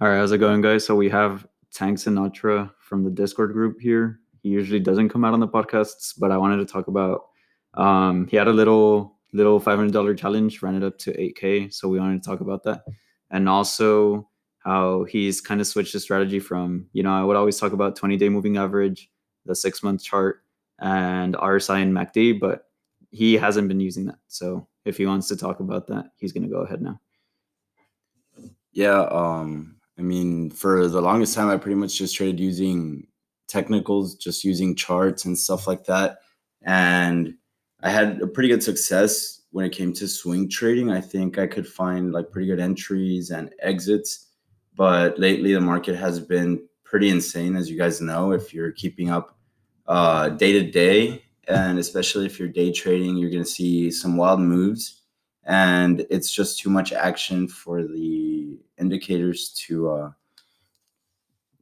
All right, how's it going, guys? So we have Tank Sinatra from the Discord group here. He usually doesn't come out on the podcasts, but I wanted to talk about. Um, he had a little little five hundred dollar challenge, ran it up to eight k. So we wanted to talk about that, and also how he's kind of switched the strategy from you know I would always talk about twenty day moving average, the six month chart, and RSI and MACD, but he hasn't been using that. So if he wants to talk about that, he's going to go ahead now. Yeah, um, I mean, for the longest time, I pretty much just traded using technicals, just using charts and stuff like that. And I had a pretty good success when it came to swing trading. I think I could find like pretty good entries and exits. But lately, the market has been pretty insane, as you guys know. If you're keeping up uh, day to day, and especially if you're day trading, you're going to see some wild moves and it's just too much action for the indicators to uh,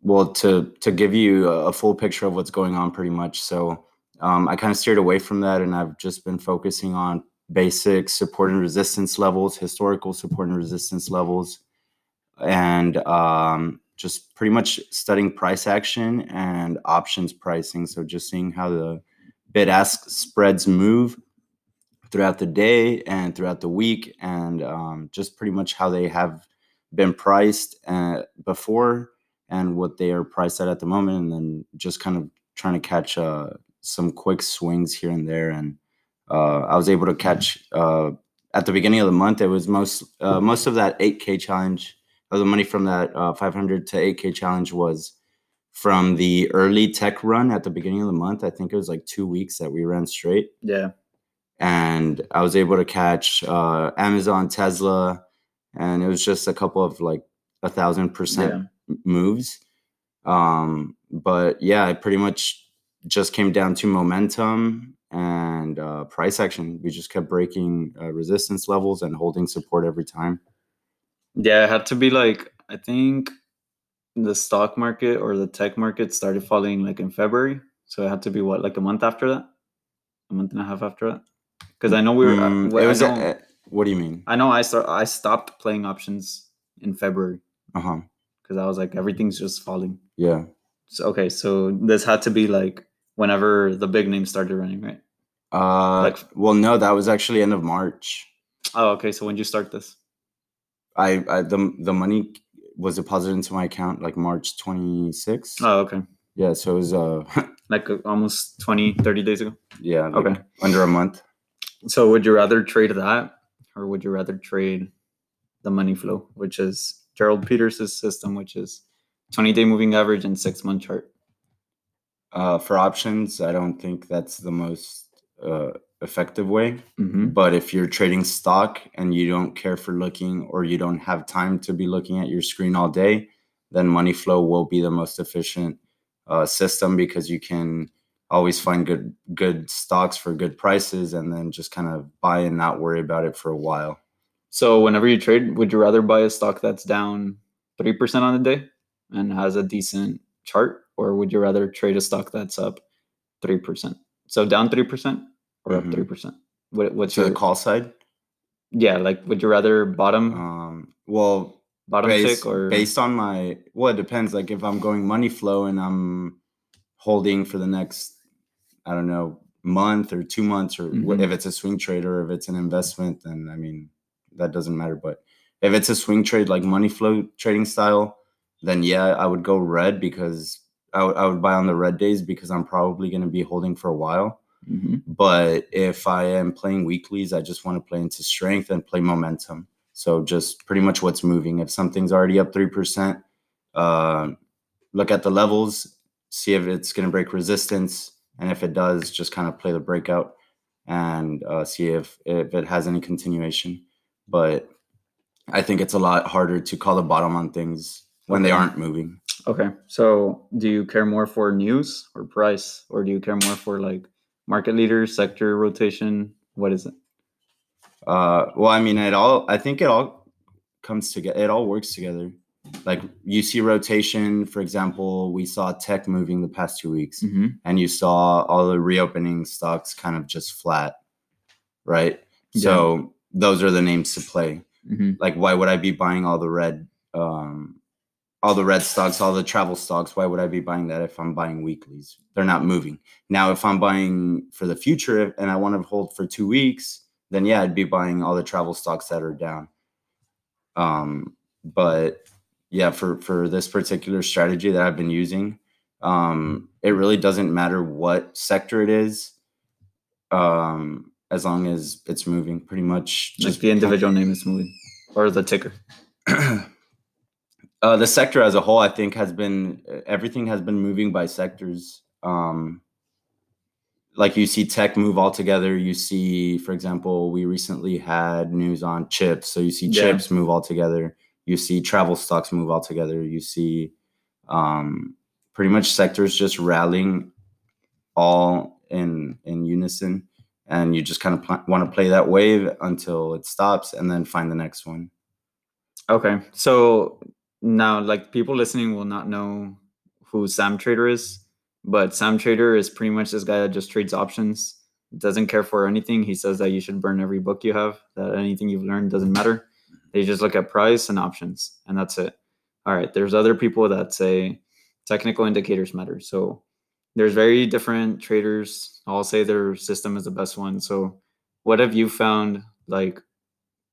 well to to give you a full picture of what's going on pretty much. So um, i kind of steered away from that and i've just been focusing on basic support and resistance levels historical support and resistance levels and um, just pretty much studying price action and options pricing. So just seeing how the bid ask spreads move throughout the day and throughout the week, and um, just pretty much how they have been priced uh, before and what they are priced at at the moment, and then just kind of trying to catch uh, some quick swings here and there. And uh, I was able to catch uh, at the beginning of the month. It was most uh, most of that 8K challenge. Of the money from that uh, 500 to 8K challenge was from the early tech run at the beginning of the month. I think it was like two weeks that we ran straight. Yeah and I was able to catch uh, Amazon, Tesla, and it was just a couple of like a thousand percent yeah. moves. Um, but yeah, it pretty much just came down to momentum and uh, price action. We just kept breaking uh, resistance levels and holding support every time. Yeah, it had to be like I think the stock market or the tech market started falling like in February, so it had to be what like a month after that, a month and a half after that. Because I know we were. Uh, mm, it was. A, what do you mean? I know I start. I stopped playing options in February. Uh huh. Because I was like, everything's just falling. Yeah. So okay, so this had to be like whenever the big names started running, right? Uh, like, well, no, that was actually end of March. Oh, okay. So when did you start this? I, I the the money was deposited into my account like March 26th. Oh, okay. Yeah, so it was uh like uh, almost 20 30 days ago. Yeah, like okay. Under a month. So would you rather trade that or would you rather trade the money flow, which is Gerald Peters' system, which is 20 day moving average and six month chart? Uh, for options, I don't think that's the most uh, effective way. Mm-hmm. But if you're trading stock and you don't care for looking or you don't have time to be looking at your screen all day, then money flow will be the most efficient uh, system because you can always find good good stocks for good prices and then just kind of buy and not worry about it for a while. So whenever you trade, would you rather buy a stock that's down 3% on the day and has a decent chart or would you rather trade a stock that's up 3%? So down 3% or mm-hmm. up 3%? What, what's your, the call side? Yeah, like would you rather bottom um well bottom based, tick or based on my well it depends like if I'm going money flow and I'm holding for the next I don't know, month or two months, or mm-hmm. if it's a swing trade or if it's an investment, then I mean, that doesn't matter. But if it's a swing trade, like money flow trading style, then yeah, I would go red because I, w- I would buy on the red days because I'm probably going to be holding for a while. Mm-hmm. But if I am playing weeklies, I just want to play into strength and play momentum. So just pretty much what's moving. If something's already up 3%, uh, look at the levels, see if it's going to break resistance and if it does, just kind of play the breakout and uh, see if if it has any continuation. But I think it's a lot harder to call the bottom on things when they aren't moving. Okay, so do you care more for news or price, or do you care more for like market leader, sector rotation? What is it? Uh, well, I mean, it all. I think it all comes together. It all works together like you see rotation for example we saw tech moving the past two weeks mm-hmm. and you saw all the reopening stocks kind of just flat right yeah. so those are the names to play mm-hmm. like why would i be buying all the red um all the red stocks, all the travel stocks. Why would I be buying that if I'm buying weeklies? They're not moving. Now, if I'm buying for the future and I want to hold for two weeks, then yeah, I'd be buying all the travel stocks that are down. Um, but yeah, for for this particular strategy that I've been using, um, it really doesn't matter what sector it is, um, as long as it's moving. Pretty much, just the individual name is moving or the ticker. uh, the sector as a whole, I think, has been everything has been moving by sectors. Um, like you see tech move all together. You see, for example, we recently had news on chips, so you see yeah. chips move all together. You see travel stocks move all together. You see um, pretty much sectors just rallying all in in unison, and you just kind of pl- want to play that wave until it stops, and then find the next one. Okay, so now like people listening will not know who Sam Trader is, but Sam Trader is pretty much this guy that just trades options, doesn't care for anything. He says that you should burn every book you have, that anything you've learned doesn't matter. They just look at price and options, and that's it. All right, there's other people that say technical indicators matter. So there's very different traders. I'll say their system is the best one. So what have you found like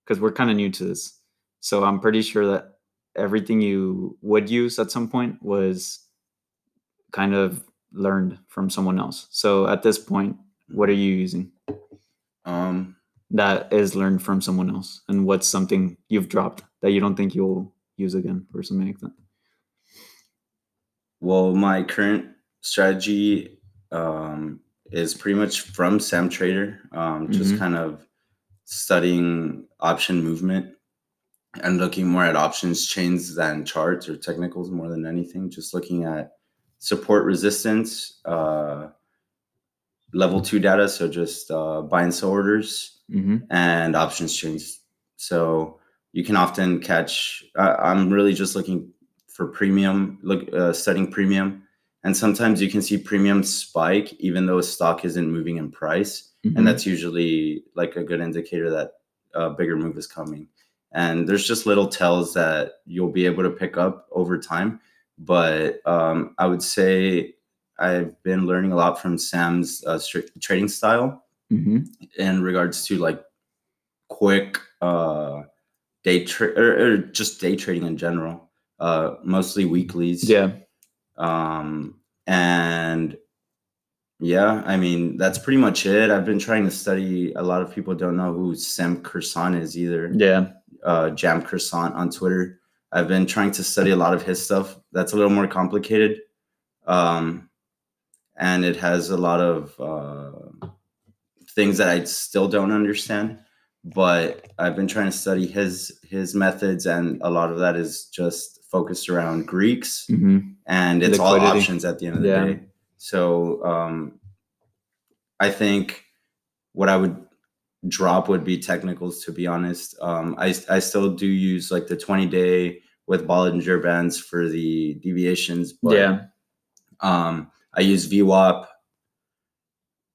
because we're kind of new to this. So I'm pretty sure that everything you would use at some point was kind of learned from someone else. So at this point, what are you using? Um, that is learned from someone else, and what's something you've dropped that you don't think you'll use again, or something like that. Well, my current strategy um, is pretty much from Sam Trader, um, just mm-hmm. kind of studying option movement and looking more at options chains than charts or technicals more than anything. Just looking at support resistance, uh, level two data, so just uh, buy and sell orders, mm-hmm. and options chains. So you can often catch. Uh, I'm really just looking for premium, look uh, studying premium, and sometimes you can see premium spike even though a stock isn't moving in price, mm-hmm. and that's usually like a good indicator that a bigger move is coming and there's just little tells that you'll be able to pick up over time but um, i would say i've been learning a lot from sam's uh, trading style mm-hmm. in regards to like quick uh, day trade or, or, just day trading in general uh, mostly weeklies yeah um, and yeah, I mean that's pretty much it. I've been trying to study. A lot of people don't know who Sam Croissant is either. Yeah, uh, Jam Croissant on Twitter. I've been trying to study a lot of his stuff. That's a little more complicated, um, and it has a lot of uh, things that I still don't understand. But I've been trying to study his his methods, and a lot of that is just focused around Greeks, mm-hmm. and it's Liquidity. all options at the end of the yeah. day. So um, I think what I would drop would be technicals to be honest um, I, I still do use like the 20 day with bollinger bands for the deviations but yeah um, i use VWAP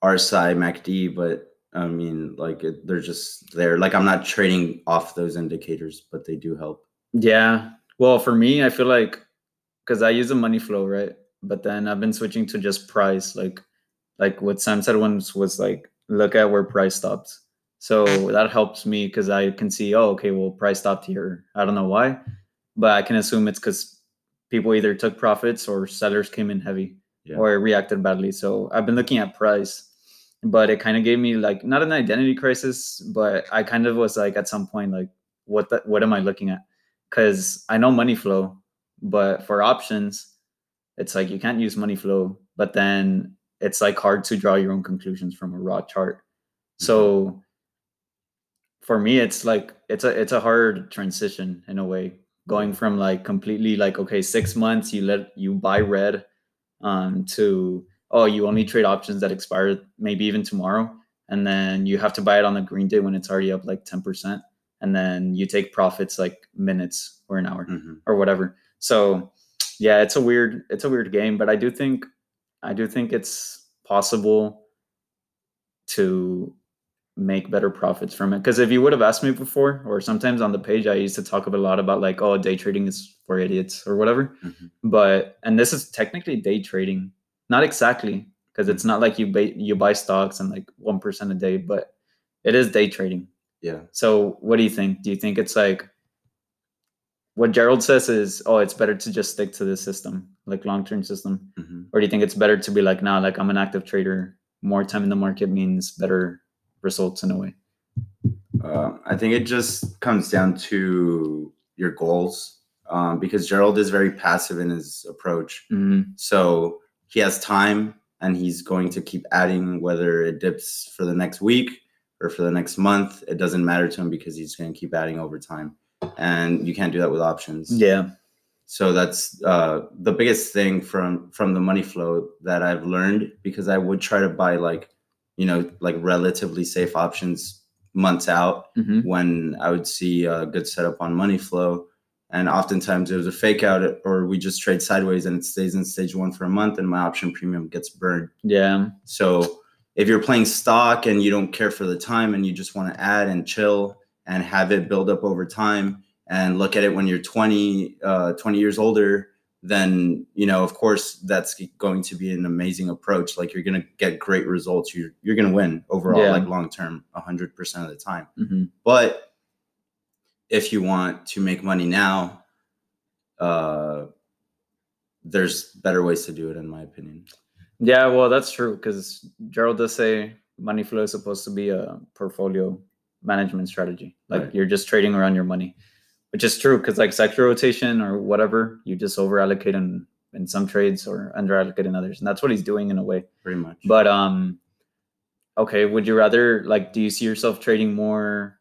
RSI MACD but I mean like it, they're just there. Like I'm not trading off those indicators but they do help. Yeah. Well for me I feel like because I use a money flow right? But then I've been switching to just price like like what Sam said once was like look at where price stops. So that helps me because I can see, oh, okay, well, price stopped here. I don't know why, but I can assume it's because people either took profits or sellers came in heavy yeah. or reacted badly. So I've been looking at price, but it kind of gave me like not an identity crisis, but I kind of was like at some point like, what the, what am I looking at? Because I know money flow, but for options, it's like you can't use money flow, but then it's like hard to draw your own conclusions from a raw chart. So mm-hmm. for me it's like it's a it's a hard transition in a way going from like completely like okay six months you let you buy red um to oh you only trade options that expire maybe even tomorrow and then you have to buy it on the green day when it's already up like 10% and then you take profits like minutes or an hour mm-hmm. or whatever so yeah it's a weird it's a weird game but i do think i do think it's possible to make better profits from it. Because if you would have asked me before, or sometimes on the page, I used to talk a lot about like, oh, day trading is for idiots or whatever. Mhm. But and this is technically day trading, not exactly because it's not like you buy you buy stocks and like one percent a day, but it is day trading. Yeah. So what do you think? Do you think it's like what Gerald says is, oh, it's better to just stick to the system, like long term system, hmm or do you think it's better to be like, nah, like I'm an active trader. More time in the market means better results in a way. Uh, I think it just comes down to your goals um, because Gerald is very passive in his approach. Mhm. So he has time and he's going to keep adding whether it dips for the next week or for the next month. It doesn't matter to him because he's going to keep adding over time. And you can't do that with options. Yeah. So that's uh, the biggest thing from from the money flow that I've learned because I would try to buy like, you know, like relatively safe options months out hmm when I would see a good setup on money flow. And oftentimes it was a fake out or we just trade sideways and it stays in stage one for a month and my option premium gets burned. Yeah. So if you're playing stock and you don't care for the time and you just want to add and chill and have it build up over time and look at it when you're 20, uh, 20 years older, then you know, of course, that's going to be an amazing approach. Like you're going to get great results. You're you're going to win overall, Yeah. like long term, hundred percent of the time. hmm But if you want to make money now, uh, there's better ways to do it, in my opinion. Yeah. Well, that's true because Gerald does say money flow is supposed to be a portfolio management strategy. Like Right. you're just trading around your money, which is true because like sector rotation or whatever, you just over allocate in, in some trades or under allocate in others. And that's what he's doing in a way. Pretty much. But um okay, would you rather like do you see yourself trading more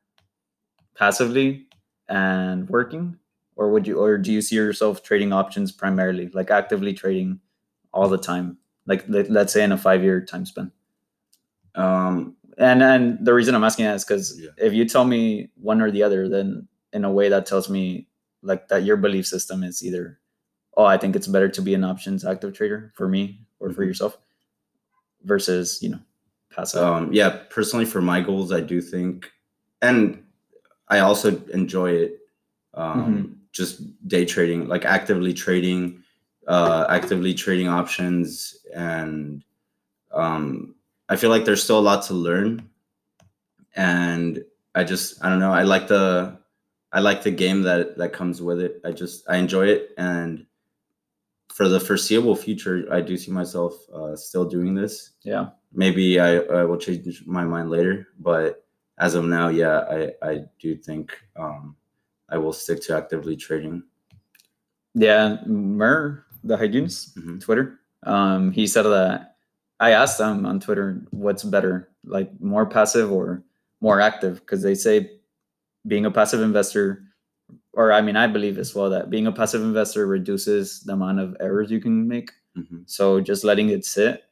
passively and working or would you or do you see yourself trading options primarily like actively trading all the time like let, let's say in a 5 year time span um, and and the reason i'm asking that is because Yeah. if you tell me one or the other then in a way that tells me like that your belief system is either oh i think it's better to be an options active trader for me or for Mhm. yourself versus you know passive um, yeah, personally, for my goals, I do think, and I also enjoy it. Um, Just day trading, like actively trading, uh, actively trading options, and um, I feel like there's still a lot to learn. And I just, I don't know, I like the, I like the game that that comes with it. I just, I enjoy it, and for the foreseeable future, I do see myself uh, still doing this yeah maybe I, I will change my mind later but as of now yeah i i do think um i will stick to actively trading Yeah, Mur, the Hydunes, Mhm. Twitter. Um, he said that I asked them on Twitter what's better, like more passive or more active, because they say being a passive investor, or I mean, I believe as well that being a passive investor reduces the amount of errors you can make. Mhm. So just letting it sit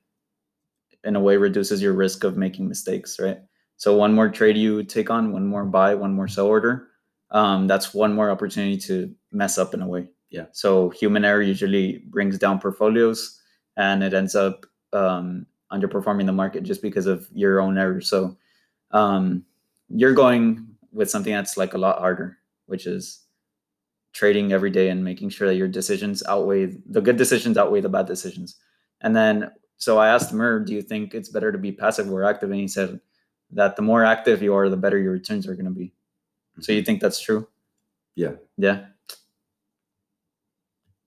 in a way reduces your risk of making mistakes, right? So one more trade you take on, one more buy, one more sell order, um, that's one more opportunity to mess up in a way. Yeah. So human error usually brings down portfolios, and it ends up um, underperforming the market just because of your own error. So um, you're going with something that's like a lot harder, which is trading every day and making sure that your decisions outweigh the good decisions outweigh the bad decisions. And then, so I asked Mur, do you think it's better to be passive or active? And he said that the more active you are, the better your returns are going to be. So you think that's true? Yeah. Yeah.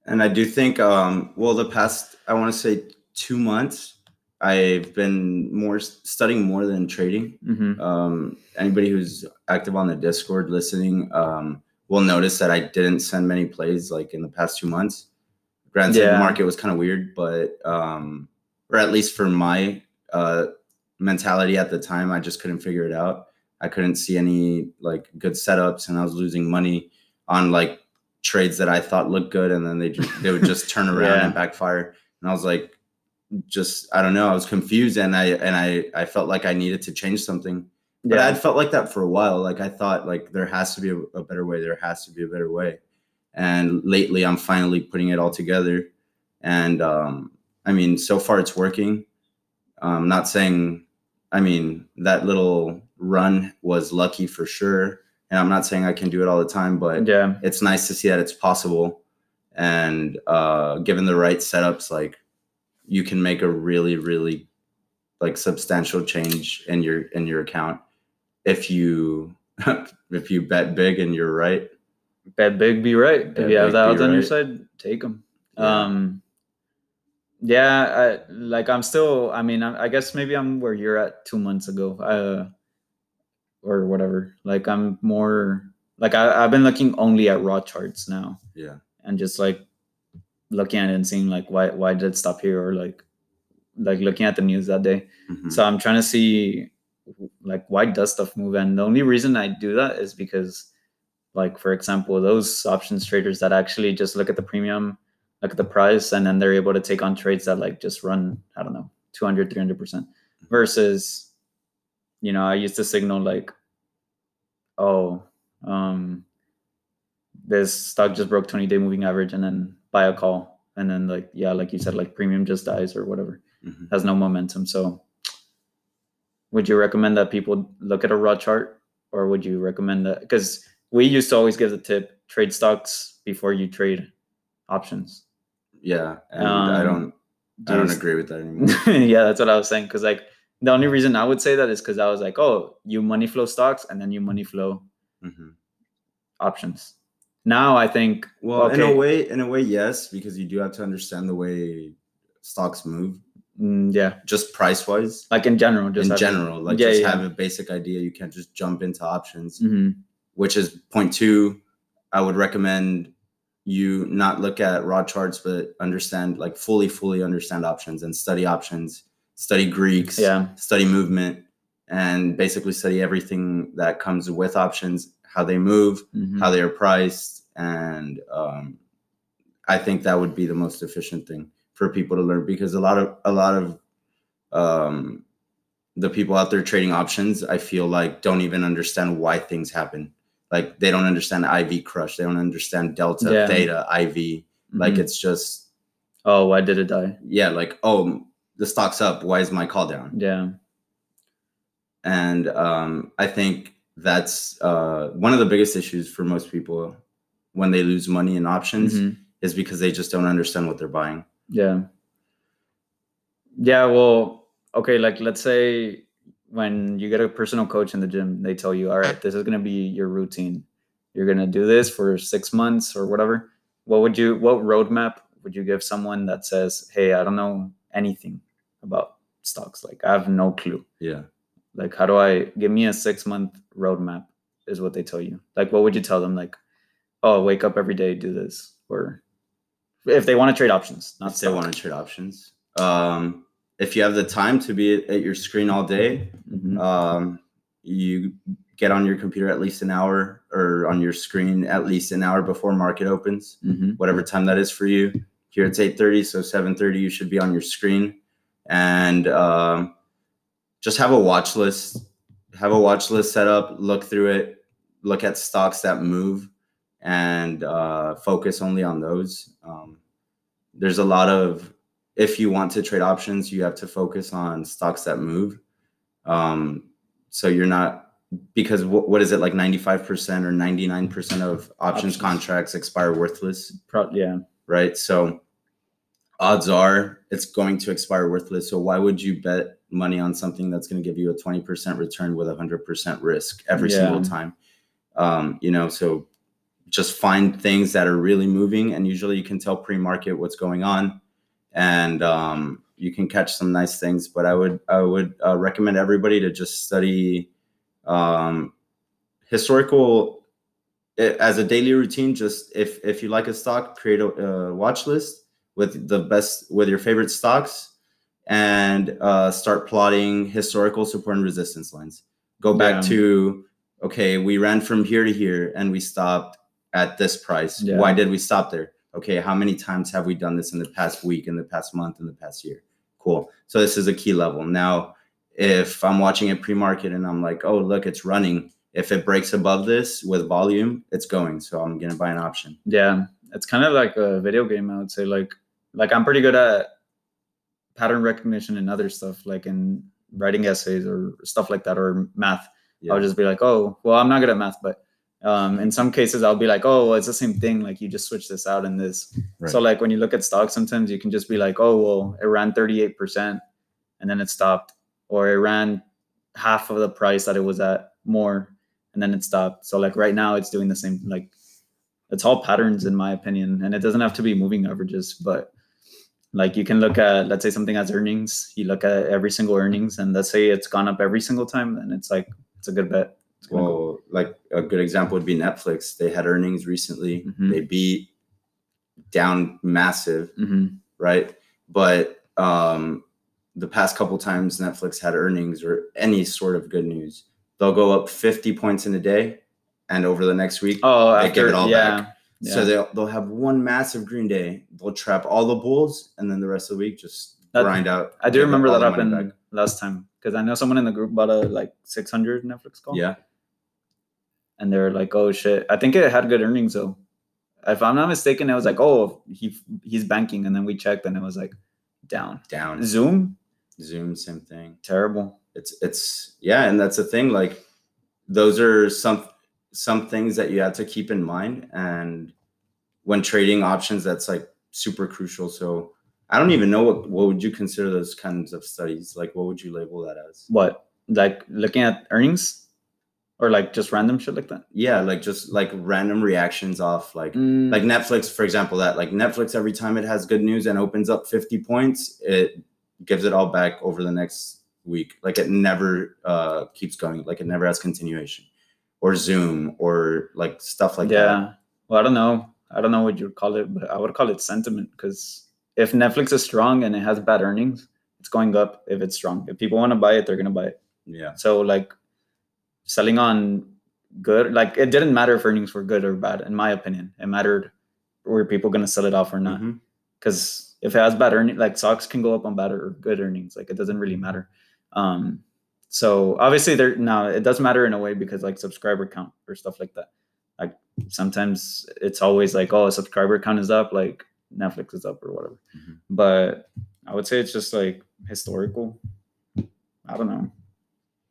and i do think um well the past i want to say two months i've been more studying more than trading hmm um, anybody who's active on the Discord listening um, will notice that I didn't send many plays like in the past two months. Granted, Yeah. the market was kind of weird, but um, or at least for my uh, mentality at the time, I just couldn't figure it out. I couldn't see any like good setups, and I was losing money on like trades that I thought looked good, and then they just, they would just turn around Yeah. and backfire. And I was like, just I don't know. I was confused, and I and I I felt like I needed to change something. But Yeah. I'd felt like that for a while. Like I thought like there has to be a, a better way. There has to be a better way. And lately I'm finally putting it all together. And um, I mean, so far it's working. I'm not saying I mean that little run was lucky for sure. And I'm not saying I can do it all the time, but Yeah. it's nice to see that it's possible. And uh, given the right setups, like you can make a really, really like substantial change in your in your account if you if you bet big and you're right. Bet big, be right. Bet if you have big, the be odds on your side, take them. Yeah. Um, yeah, I, like I'm still. I mean, I, I guess maybe I'm where you're at two months ago, uh, or whatever. Like I'm more like I, I've been looking only at raw charts now, Yeah. and just like looking at it and seeing like why why did it stop here, or like like looking at the news that day. Mhm. So I'm trying to see like why does stuff move? And the only reason I do that is because like for example, those options traders that actually just look at the premium, look at the price, and then they're able to take on trades that like just run, I don't know, 200, 300% versus, you know, I used to signal like, oh, um, this stock just broke 20 day moving average and then buy a call. And then like, yeah, like you said, like premium just dies or whatever Mhm. has no momentum. So, would you recommend that people look at a raw chart, or would you recommend that? Because we used to always give the tip: trade stocks before you trade options. Yeah. And I Um, don't Do I don't agree with that anymore. yeah, that's what I was saying. Because like the only reason I would say that is because I was like, oh, you money flow stocks and then you money flow hmm options. Now I think Well, in a way, in a way, yes, because you do have to understand the way stocks move, mm, yeah, just price wise. like in general, just In having- general, like Yeah, just yeah. have a basic idea. You can't just jump into options, Mhm. which is point two. I would recommend you not look at raw charts, but understand, like fully, fully understand options and study options, study Greeks, Yeah. study movement, and basically study everything that comes with options, how they move, Mhm. how they are priced, and um, I think that would be the most efficient thing for people to learn because a lot of a lot of um, the people out there trading options, I feel like don't even understand why things happen. Like they don't understand IV crush, they don't understand delta, Yeah. theta, IV. Like Mhm. it's just oh, why did it die? yeah, like oh the stock's up, why is my call down? Yeah, and um, I think that's uh, one of the biggest issues for most people when they lose money in options Mhm. is because they just don't understand what they're buying. Yeah. Yeah, well, okay, like let's say when you get a personal coach in the gym, they tell you, all right, this is going to be your routine. You're going to do this for six months or whatever. What would you, what roadmap would you give someone that says, hey, I don't know anything about stocks? Like, I have no clue. Yeah. Like, how do I give me a six month roadmap? Is what they tell you. Like, what would you tell them? Like, oh, wake up every day, do this. Or if they want to trade options, not If they want to trade options. Um, if you have the time to be at, your screen all day, Mhm. um, you get on your computer at least an hour or on your screen at least an hour before market opens. Mhm. whatever time that is for you. Here it's 8:30, so 7:30 you should be on your screen, and um, just have a watch list. Have a watch list set up. Look through it. Look at stocks that move, and uh, focus only on those. Um, there's a lot of if you want to trade options, you have to focus on stocks that move. Um, so you're not because what, what is it like 95% or 99% of options, Options. contracts expire worthless Pro- yeah. right so odds are it's going to expire worthless so why would you bet money on something that's going to give you a 20% return with a 100% risk every single time. Um, you know so just find things that are really moving and usually you can tell pre-market what's going on and um, you can catch some nice things but i would i would uh, recommend everybody to just study um, historical as a daily routine just if if you like a stock create a, a watch list with the best with your favorite stocks and uh, start plotting historical support and resistance lines. Go back Yeah. to okay we ran from here to here and we stopped at this price. Yeah. why did we stop there? Okay how many times have we done this in the past week in the past month in the past year? Cool. So this is a key level. Now if i'm watching a pre-market and i'm like oh look it's running. If it breaks above this with volume it's going. So i'm gonna buy an option. Yeah. It's kind of like a video game, I would say. Like like I'm pretty good at pattern recognition and other stuff, like in writing essays or stuff like that, or math. Yeah. I'll just be like, oh, well, I'm not good at math, but um, in some cases, I'll be like, oh, well, it's the same thing. Like you just switch this out and this. Right. So like when you look at stocks, sometimes you can just be like, oh, well, it ran 38% and then it stopped, or it ran half of the price that it was at more and then it stopped. So like right now, it's doing the same. Like it's all patterns, in my opinion, and it doesn't have to be moving averages, but like you can look at let's say something has earnings you look at every single earnings and let's say it's gone up every single time then it's like it's a good bet It's gonna go- Well, like a good example would be Netflix. They had earnings recently. Mhm. They beat down massive, Mhm. right? But um, the past couple times Netflix had earnings or any sort of good news, they'll go up 50 points in a day, and over the next week, oh They after, give it all yeah, back. Yeah. so they'll they'll have one massive green day. They'll trap all the bulls, and then the rest of the week just That- grind out. i do remember that happened back. last time because i know someone in the group bought a like 600 netflix call Yeah, and they're like oh shit i think it had good earnings though if i'm not mistaken it was like oh he he's banking and then we checked and it was like down down. zoom Zoom, same thing. terrible it's it's yeah and that's the thing like those are some some things that you have to keep in mind and when trading options that's like super crucial. So i don't even know what what would you consider those kinds of studies? Like what would you label that as? What like looking at earnings? Or like just random shit like that? Yeah like just like random reactions off like Mm, like netflix for example that like netflix every time it has good news and opens up 50 points it gives it all back over the next week. Like it never uh keeps going. Like it never has continuation or zoom or like stuff like yeah that. Yeah. well i don't know. I don't know what you'd call it but i would call it sentiment because if netflix is strong and it has bad earnings it's going up if it's strong. If people want to buy it they're going to buy it. Yeah. So like selling on good like it didn't matter if earnings were good or bad in my opinion. It mattered were people going to sell it off or not. Because if it has bad earnings, like stocks can go up on bad or good earnings. Like it doesn't really matter. Um, so obviously there now it does matter in a way because like subscriber count or stuff like that. Like sometimes it's always like oh a subscriber count is up, like Netflix is up or whatever. Mhm. But I would say it's just like historical. I don't know.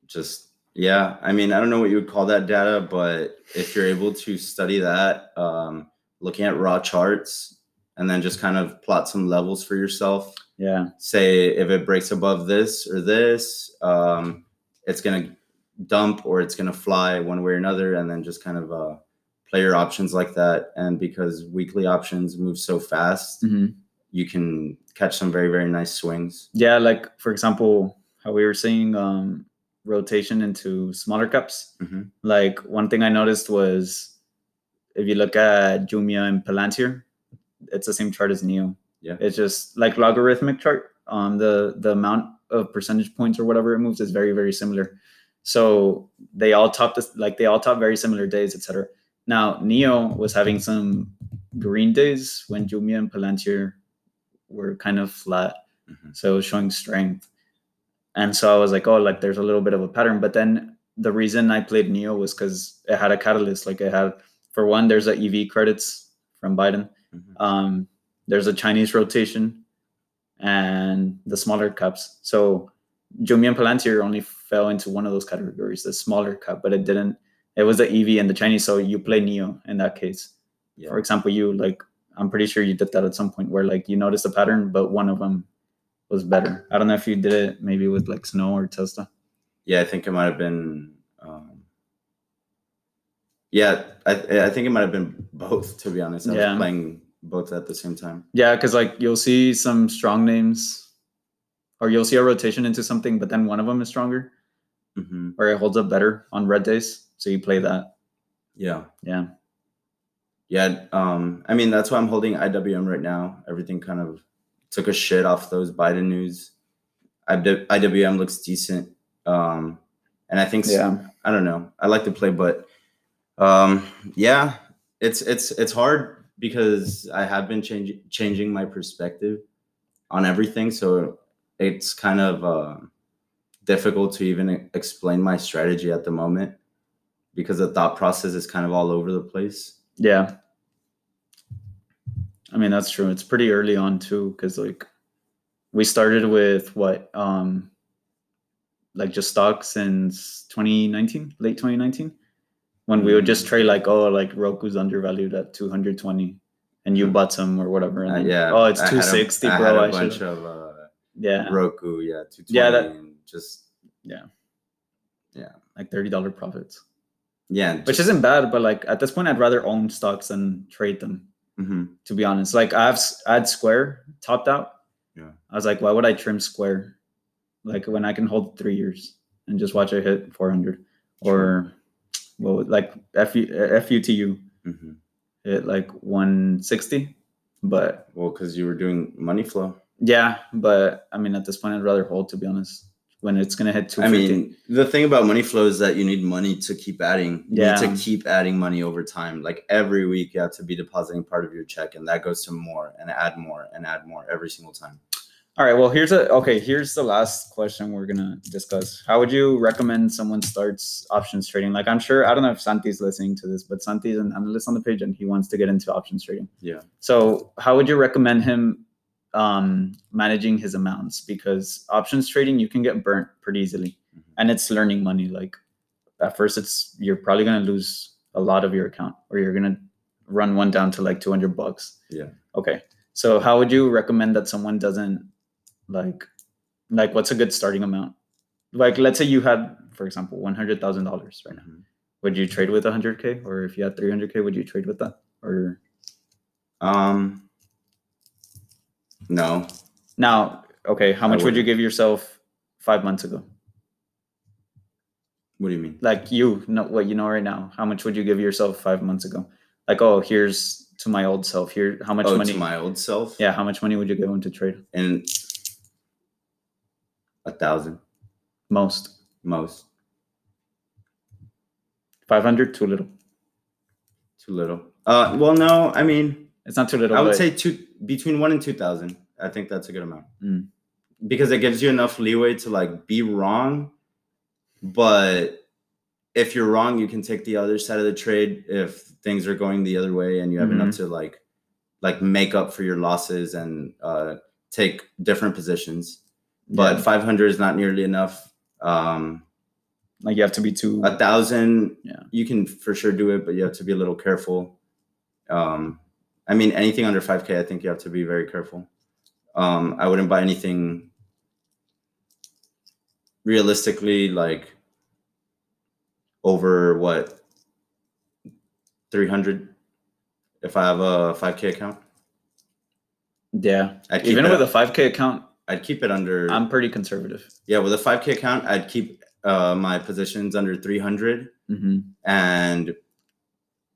just yeah i mean i don't know what you would call that data but if you're able to study that um looking at raw charts and then just kind of plot some levels for yourself Yeah. say if it breaks above this or this, um, it's gonna dump or it's gonna fly one way or another, and then just kind of uh, play your options like that. And because weekly options move so fast, Mhm. you can catch some very very nice swings. Yeah. Like for example, how we were saying um, rotation into smaller caps. Mhm. like one thing I noticed was if you look at Jumia and Palantir, it's the same chart as NIO. Yeah. It's just like logarithmic chart. Um, the the amount of percentage points or whatever it moves is very very similar. So they all top this like they all top very similar days, etc. Now NIO was having some green days when Jumia and Palantir were kind of flat, Mhm. so it was showing strength. And so I was like, oh, like there's a little bit of a pattern. But then the reason I played NIO was because it had a catalyst. Like it had, for one, there's a EV credits from Biden. Mhm. Um, there's a Chinese rotation, and the smaller caps. So Jumia and Palantir only fell into one of those categories, the smaller cap, but it didn't. It was the EV and the Chinese. So you play NIO in that case. Yeah. For example, you like I'm pretty sure you did that at some point where like you noticed a pattern, but one of them was better. I don't know if you did it maybe with like Snow or Tesla. Yeah, I think it might have been. Um, yeah, I I think it might have been both. To be honest, I Yeah. was playing both at the same time. Yeah, because like you'll see some strong names, or you'll see a rotation into something, but then one of them is stronger, hmm or it holds up better on red days. So you play that. Yeah. Yeah. Yeah, um, I mean that's why I'm holding IWM right now. Everything kind of took a shit off those Biden news. IWM looks decent, um, and I think Yeah. I don't know. I like to play, but um, yeah, it's it's it's hard because I have been changing changing my perspective on everything, so it's kind of uh, difficult to even explain my strategy at the moment because the thought process is kind of all over the place. Yeah. I mean, that's true. It's pretty early on too, because like we started with what? Um like just stocks since 2019, late 2019, when we would Mm. just trade like, oh, like Roku's undervalued at 220, and you bought some or whatever, and Uh, yeah. oh, it's I had a- 260, I bro. had a I bunch should, of uh, yeah, Roku, yeah, 220 Yeah, that- just like thirty dollar profits, yeah, which isn't bad, but like at this point, I'd rather own stocks than trade them. hmm To be honest, like I have s- I had Square topped out. Yeah. I was like, why would I trim Square? Like when I can hold three years and just watch it hit 400 or well, like FU, FUTU hmm hit like 160. But Well, because you were doing money flow. yeah, but I mean, at this point, I'd rather hold to be honest. When it's gonna hit I 250, mean, the thing about money flow is that you need money to keep adding. You Yeah. need to keep adding money over time. Like every week, you have to be depositing part of your check, and that goes to more and add more and add more every single time. All right. Well, here's a okay. Here's the last question we're gonna discuss. How would you recommend someone starts options trading? Like, I'm sure I don't know if Santi's listening to this, but Santi's an analyst on the page and he wants to get into options trading. Yeah. So, how would you recommend him um, managing his amounts? Because options trading, you can get burnt pretty easily, Mhm. and it's learning money. Like, at first, it's you're probably gonna lose a lot of your account, or you're gonna run one down to like 200 bucks. Yeah. Okay. So, how would you recommend that someone doesn't like like what's a good starting amount like let's say you had for example $100000 right now Mhm. would you trade with 100k or if you had 300k would you trade with that or Um. No. now okay how much would you give yourself five months ago What do you mean? like you know what you know right now how much would you give yourself five months ago like oh here's to my old self here how much oh, money to my old self. yeah how much money would you give him to trade And a thousand most most. 500 too little Too little. Uh. Well, no. I mean, it's not too little I would but- say two between one and two thousand. I think that's a good amount Mm. because it gives you enough leeway to like be wrong, but if you're wrong, you can take the other side of the trade if things are going the other way and you have enough to like like make up for your losses and uh, take different positions. But Yeah. 500 is not nearly enough. Um, like you have to be too a thousand, Yeah. you can for sure do it, but you have to be a little careful. Um, I mean, anything under 5K, I think you have to be very careful. Um, I wouldn't buy anything realistically like over what 300 if I have a 5K account. yeah even it, with a 5k account I'd keep it under i'm pretty conservative yeah with a 5K account. I'd keep uh, my positions under 300 hmm and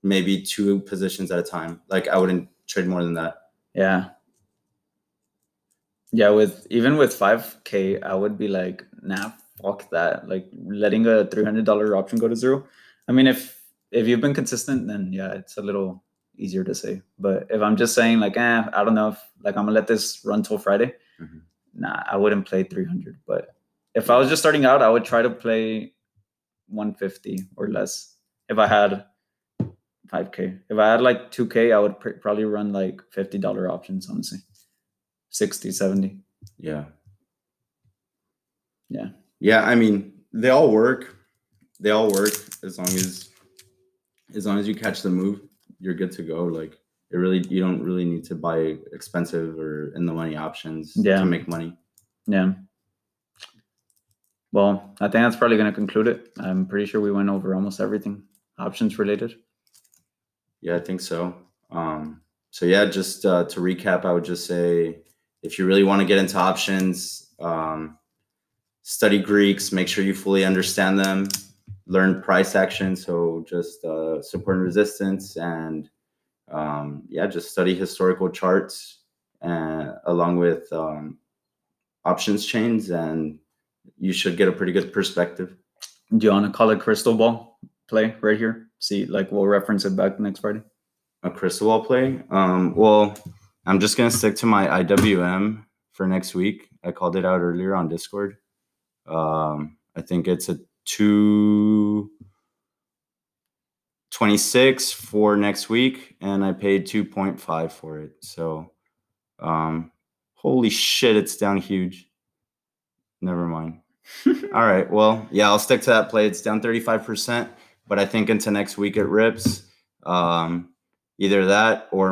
maybe two positions at a time. Like I wouldn't trade more than that. Yeah. Yeah, with even with 5k, I would be like, nah, fuck that. Like letting a $300 option go to zero. I mean, if if you've been consistent, then yeah, it's a little easier to say. But if I'm just saying like, eh, I don't know if like I'm gonna let this run till Friday, Mhm. Nah, I wouldn't play 300. But if I was just starting out, I would try to play 150 or less. If I had 5k, if I had like 2k, I would pr- probably run like $50 options, honestly. 60, 70. Yeah. Yeah. Yeah. I mean, they all work. They all work as long as as long as you catch the move, you're good to go. Like it really you don't really need to buy expensive or in the money options Yeah. to make money. Yeah. Well, I think that's probably going to conclude it. I'm pretty sure we went over almost everything options related. Yeah, I think so. Um, so yeah, just uh, to recap, I would just say if you really want to get into options, um, study Greeks, make sure you fully understand them, learn price action, so just uh, support and resistance, and um, yeah, just study historical charts and along with um, options chains, and you should get a pretty good perspective. Do you want to call it crystal ball play right here? See, like we'll reference it back next Friday. a crystal ball play. Um, well, I'm just gonna stick to my IWM for next week. I called it out earlier on Discord. Um, I think it's a two twenty six for next week, and I paid two point five for it. So, um, holy shit, it's down huge. Never mind. All right. Well, yeah, I'll stick to that play. It's down 35%, but I think into next week it rips. Um, either that or